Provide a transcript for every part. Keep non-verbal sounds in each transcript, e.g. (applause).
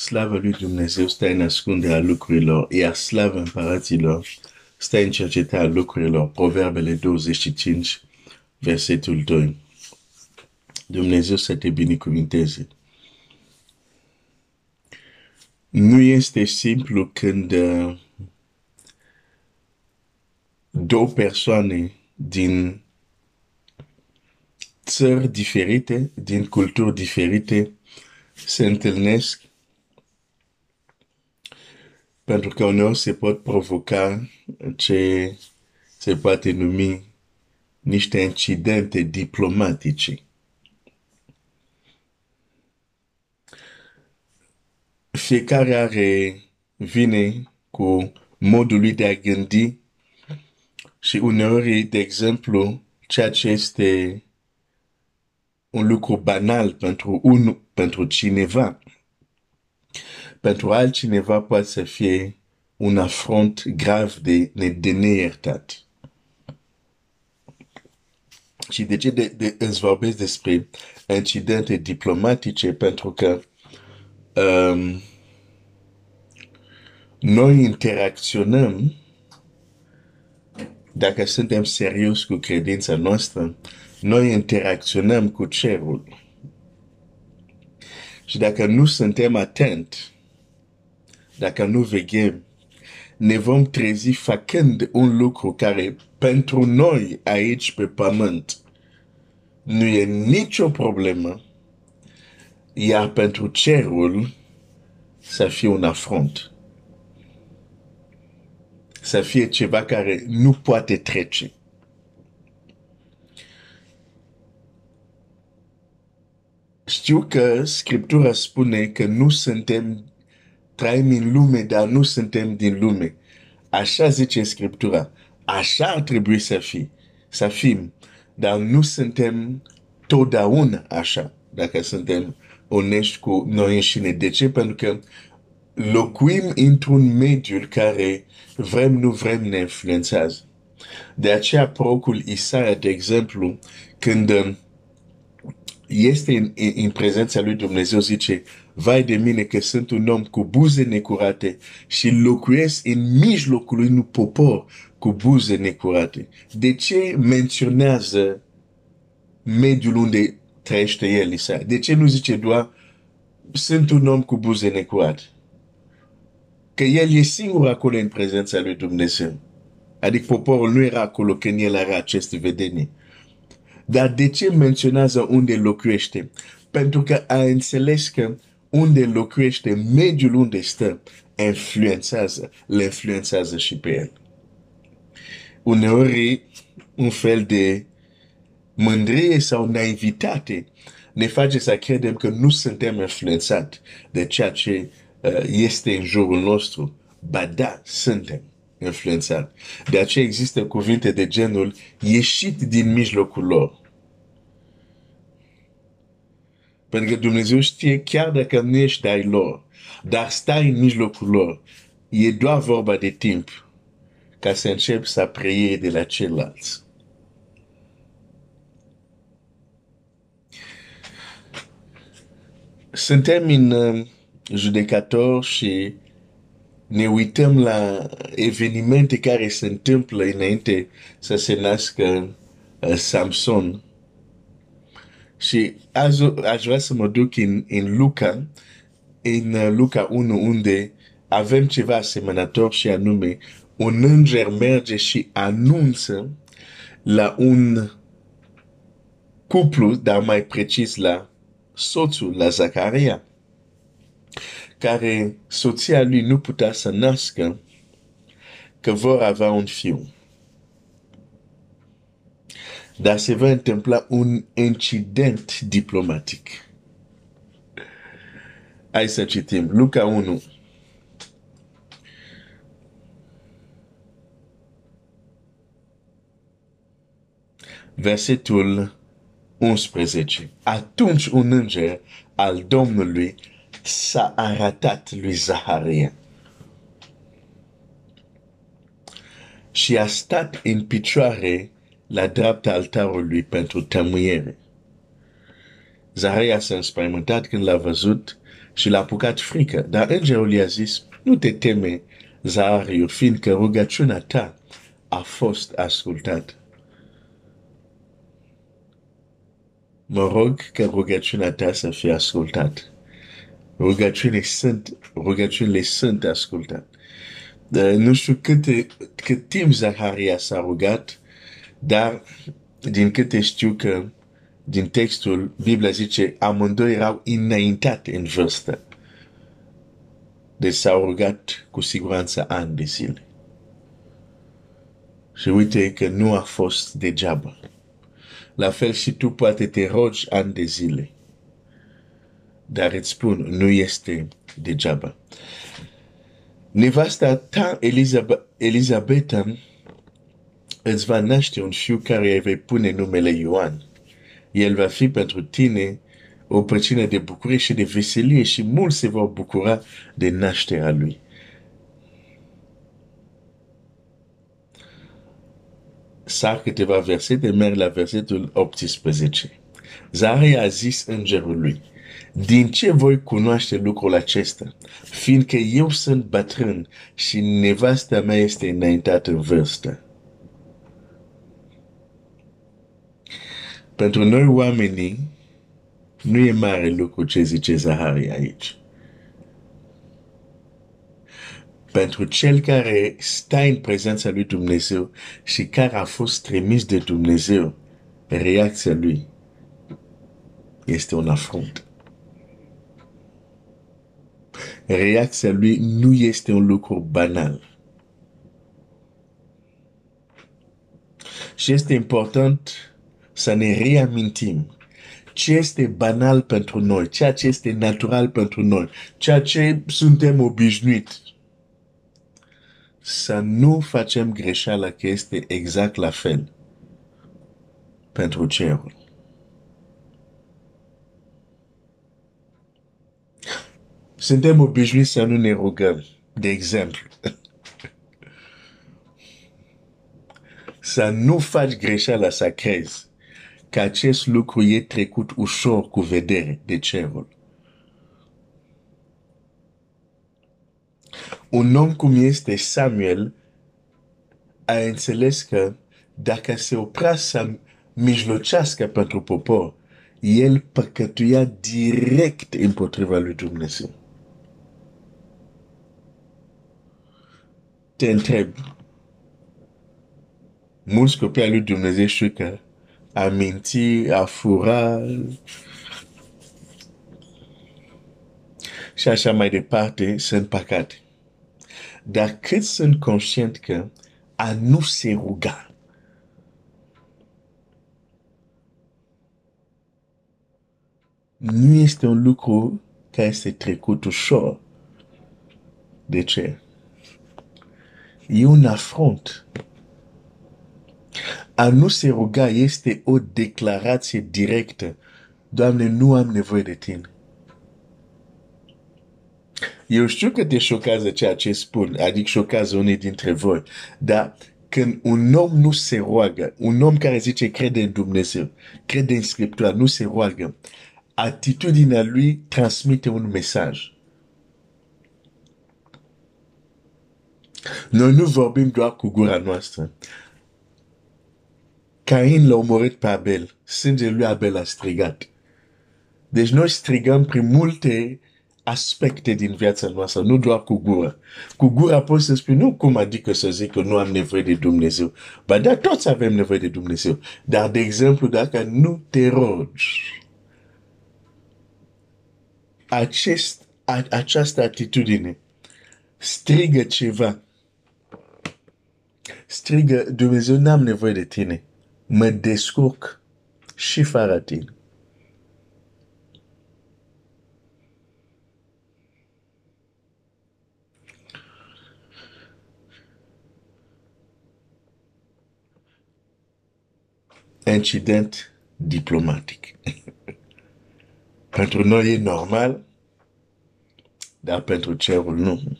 Slavă lui Dumnezeu stă în ascunderea lucrurilor, iar slavă împăraților stă în cercetarea lucrurilor. Proverbele 25, versetul 2. Dumnezeu să te binecuvinteze. Nu este simplu când uh, două persoane din țări diferite, din culturi diferite, se întâlnesc pentru că uneori se pot provoca ce se poate numi niște incidente diplomatice. Fiecare are, vine cu modul lui de a gândi și uneori, de exemplu, ceea ce este un lucru banal pentru un, pentru cineva, pentru altcineva poate să fie un afront grav de, de neiertat. Și de ce de, de, îți vorbesc despre incidente diplomatice? Pentru că um, noi interacționăm dacă suntem serios cu credința noastră, noi interacționăm cu cerul. Și dacă nu suntem atent, dacă nu veghem, ne vom trezi făcând un lucru care pentru noi aici pe pământ nu e nicio problemă, iar pentru cerul să fie un afront. Să fie ceva care nu poate trece. Știu că Scriptura spune că nu suntem, trăim în lume, dar nu suntem din lume. Așa zice Scriptura. Așa ar trebui să fie, să fim. Dar nu suntem totdeauna așa, dacă suntem onești cu noi înșine. De ce? Pentru că locuim într-un mediu care vrem, nu vrem, ne influențează. De aceea procul Isaia, de exemplu, când este în, în prezența lui Dumnezeu, zice, vai de mine că sunt un om cu buze necurate și locuiesc în mijlocul unui popor cu buze necurate. De ce menționează mediul unde trăiește el, Isa? De ce nu zice doar, sunt un om cu buze necurate? Că el e singur acolo în prezența lui Dumnezeu. Adică poporul nu era acolo când el are aceste vedenie. Dar de ce menționează unde locuiește? Pentru că a înțeles că unde locuiește, mediul unde stă, influențează, le influențează și pe el. Uneori, un fel de mândrie sau naivitate ne face să credem că nu suntem influențați de ceea ce uh, este în jurul nostru. Ba da, suntem influențați. De aceea există cuvinte de genul ieșit din mijlocul lor. Pentru că Dumnezeu știe chiar dacă nu ești ai lor, dar stai în mijlocul lor, e doar vorba de timp ca să încep să preie de la ceilalți. Suntem în uh, judecător și ne uităm la evenimente care se întâmplă înainte să se nască uh, Samson. Și aș, aș vrea să mă duc în, în Luca, în uh, Luca 1, unde avem ceva asemănător și anume un înger merge și anunță la un cuplu, dar mai precis la soțul, la Zacaria, care soția lui nu putea să nască, că vor avea un fiu. Dar se va întâmpla un incident diplomatic. Hai să citim. Luca 1. Versetul 11. Atunci un înger al Domnului s-a arătat lui Zaharia. Și a stat în picioare la dreapta altarului pentru tămâiere. Zaharia s-a înspăimântat când l-a văzut și l-a apucat frică. Dar îngerul i-a zis, nu te teme, Zahariu, fiindcă rugăciunea ta a fost ascultată. Mă rog că rugăciunea ta să fie ascultată. Rugăciunile sunt, rugăciunile sunt ascultate. Nu știu cât, cât timp Zaharia s-a rugat, dar din câte știu că din textul, Biblia zice, amândoi erau înaintate în vârstă. Deci s-au rugat cu siguranță ani de zile. Și uite că nu a fost degeaba. La fel și tu poate te rogi ani de zile. Dar îți spun, nu este degeaba. Nevasta ta, Elizabeth, Elizabeta, îți va naște un fiu care îi vei pune numele Ioan. El va fi pentru tine o pricină de bucurie și de veselie și mulți se vor bucura de nașterea lui. Sar câteva versete, merg la versetul 18. Zaharia a zis îngerului, din ce voi cunoaște lucrul acesta? Fiindcă eu sunt bătrân și nevasta mea este înaintată în vârstă. Pentru noi oamenii, nu e mare lucru ce zice Zahari aici. Pentru cel care stă în prezența lui Dumnezeu și care a fost trimis de Dumnezeu, reacția lui este un afront. Reacția lui nu este un lucru banal. Și este important să ne reamintim ce este banal pentru noi, ceea ce este natural pentru noi, ceea ce suntem obișnuiți. Să nu facem greșeala că este exact la fel pentru cerul. Suntem obișnuiți să nu ne rugăm, de exemplu. (laughs) să nu faci greșeala să crezi că acest lucru e trecut ușor cu vedere de cerul. Un om cum este Samuel a înțeles că dacă se oprea să mijlocească pentru popor, el păcătuia direct împotriva lui Dumnezeu. Te întreb, mulți copii al lui Dumnezeu știu că a minți, a fura și așa mai departe sunt păcate. Dar cât sunt conștient că a nu se ruga nu este un lucru care este trecut ușor. De ce? E un afront a nu se ruga este o declarație directă. Doamne, nu am nevoie de tine. Eu știu că te șochează ceea ce spun, adică șochează unii dintre voi, dar când un om nu se roagă, un om care zice crede în Dumnezeu, crede în Scriptura, nu se roagă, atitudinea lui transmite un mesaj. Noi nu vorbim doar cu gura noastră. Cain l-a omorât pe Abel. Sângele lui Abel a strigat. Deci noi strigăm prin multe aspecte din viața noastră, nu doar cu gura. Cu gura poți să spui, nu cum adică să zic că nu am nevoie de Dumnezeu. Ba da, toți avem nevoie de Dumnezeu. Dar, de exemplu, dacă nu te rogi, acest, a, această atitudine strigă ceva. Strigă, Dumnezeu, n-am nevoie de tine mă descurc și fără tine. Incident diplomatic. (laughs) pentru noi e normal, dar pentru cerul nu.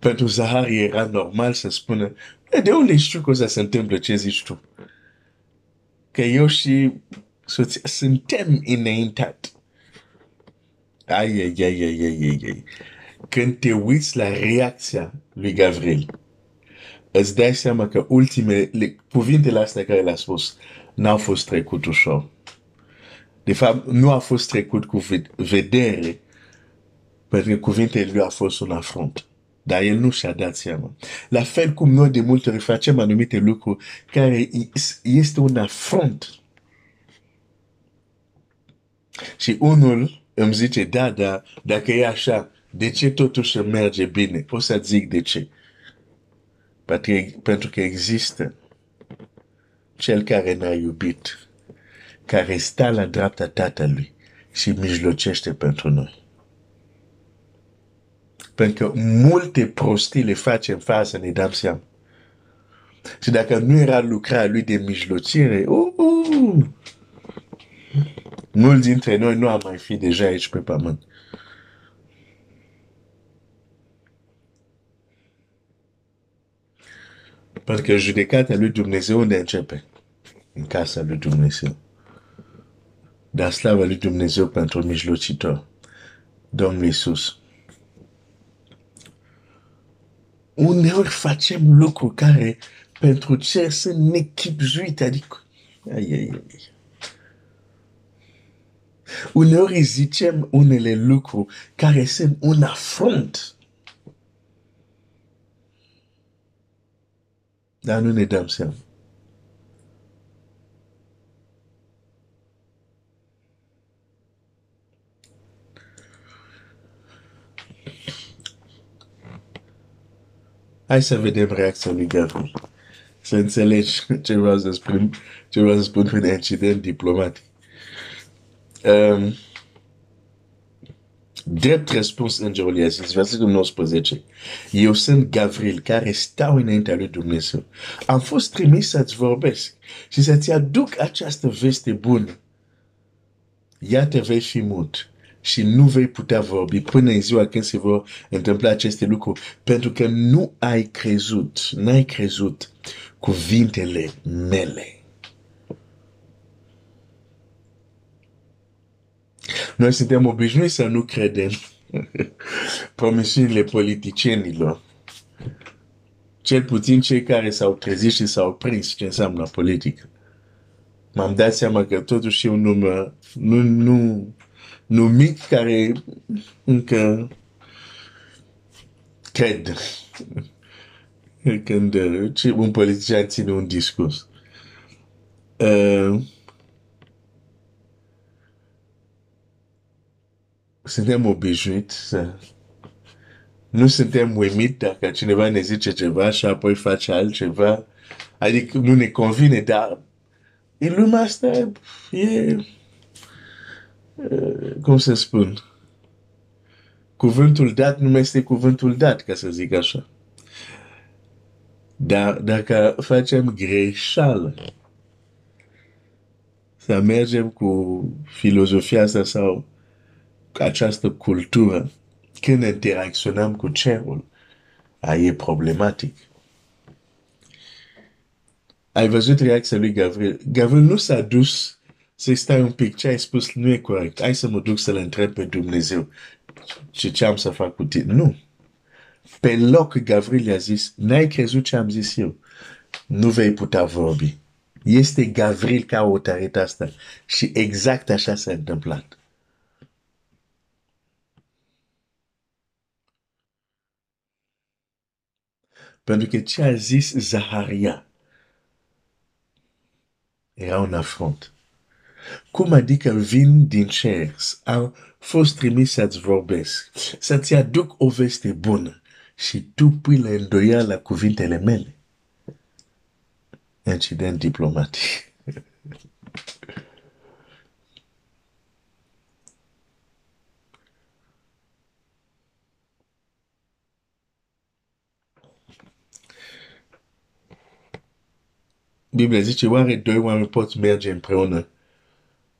Pentru Zahari era normal să spună, de unde știu că o să se întâmple ce zici tu? Că eu și soția, suntem înaintat. Ai, ai, ai, ai, ai, ai, ai. Când te uiți la reacția lui Gavril, îți dai seama că ultimele, cuvintele astea care le-a spus, n-au fost trecut ușor. De fapt, nu a fost trecut cu vedere, pentru că cuvintele lui a fost un afront. Dar el nu și-a dat seama. La fel cum noi de multe ori facem anumite lucruri care este un afront. Și unul îmi zice, da, da, dacă e așa, de ce totuși merge bine? O să zic de ce. Pentru că există cel care ne-a iubit, care stă la dreapta Tatălui și mijlocește pentru noi. Pentru că multe prostii le facem față, ne dăm seama. Și dacă nu era lucrarea lui de mijlocire, uh, uh, mulți dintre noi nu am mai fi deja aici pe pământ. Pentru că judecata lui Dumnezeu unde începe? În casa lui Dumnezeu. Dar slavă lui Dumnezeu pentru mijlocitor. Domnul Iisus. Uneori facem lucruri care pentru ce sunt nechipzuite, adică, ai, ai, ai. Uneori zicem unele lucruri care sunt un afront. Dar nu ne dăm seama. Hai să vedem reacția lui Gavril. Să înțelegi ce vreau să spun, ce vreau să spun prin incident diplomatic. Um, drept răspuns îngerul i-a zis, versetul 19, eu sunt Gavril care stau înaintea lui Dumnezeu. Am fost trimis să-ți vorbesc și să-ți aduc această veste bună. Iată vei fi mut și nu vei putea vorbi până în ziua când se vor întâmpla aceste lucruri, pentru că nu ai crezut, n-ai crezut cuvintele mele. Noi suntem obișnuiți să nu credem (laughs) promisiunile politicienilor. Cel puțin cei care s-au trezit și s-au prins ce înseamnă politică. M-am dat seama că totuși e un număr nu, nu, nu mic care încă cred când un politician ține un discurs. Uh, suntem obișnuiți să... Nu suntem uimit dacă cineva ne zice ceva și apoi face altceva. Adică nu ne convine, dar în lumea asta e... Cum să spun? Cuvântul dat nu mai este cuvântul dat, ca să zic așa. Dar dacă facem greșeală, să mergem cu filozofia asta sau această cultură, când interacționăm cu cerul, aia e problematic. Ai văzut reacția lui Gavril? Gavril nu s-a dus să stai un pic, ce ai spus nu e corect. Hai să mă duc să-L întreb pe Dumnezeu ce, ce am să fac cu tine. Nu. Pe loc Gavril i-a zis, n-ai crezut ce am zis eu. Nu vei putea vorbi. Este Gavril ca autoritatea asta. Și exact așa s-a întâmplat. Pentru că ce a zis Zaharia era un afront. Cum adică vin din cer, au fost trimis să-ți vorbesc, să-ți aduc o veste bună și tu pui la îndoială cuvintele mele. Incident diplomatic. Biblia zice, oare doi oameni pot merge împreună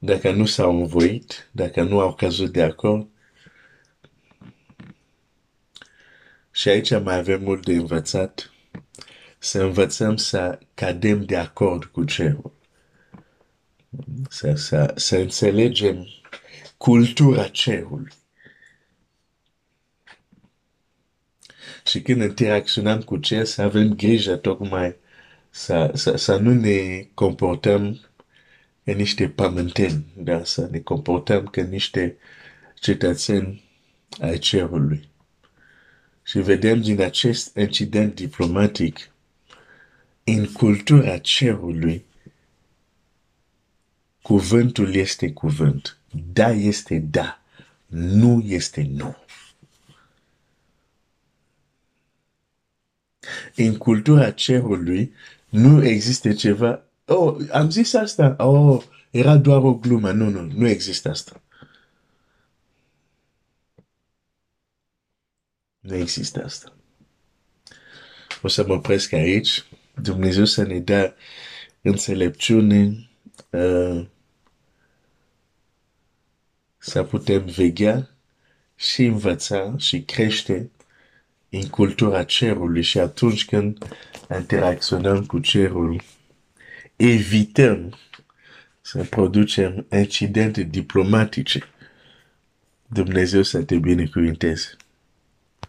dacă nu s-au învoit, dacă nu au căzut de acord? Și aici mai avem mult de învățat. Să învățăm să cadem de acord cu cerul. să, să, să înțelegem cultura cerului. Și când interacționăm cu cer, să avem grijă tocmai să, să, să nu ne comportăm ca niște pământeni, dar să ne comportăm ca niște cetățeni ai cerului. Și vedem din acest incident diplomatic, în cultura cerului, cuvântul este cuvânt. Da este da, nu este nu. În cultura cerului nu există ceva. Oh, am zis asta. Oh, era doar o glumă. Nu, nu, nu există asta. Nu există asta. O să mă opresc aici. Dumnezeu să ne dea înțelepciune uh, să putem veghea și învăța și crește în cultura cerului și atunci când interacționăm cu cerul, evităm să producem incidente diplomatice. Dumnezeu să te binecuvinteze.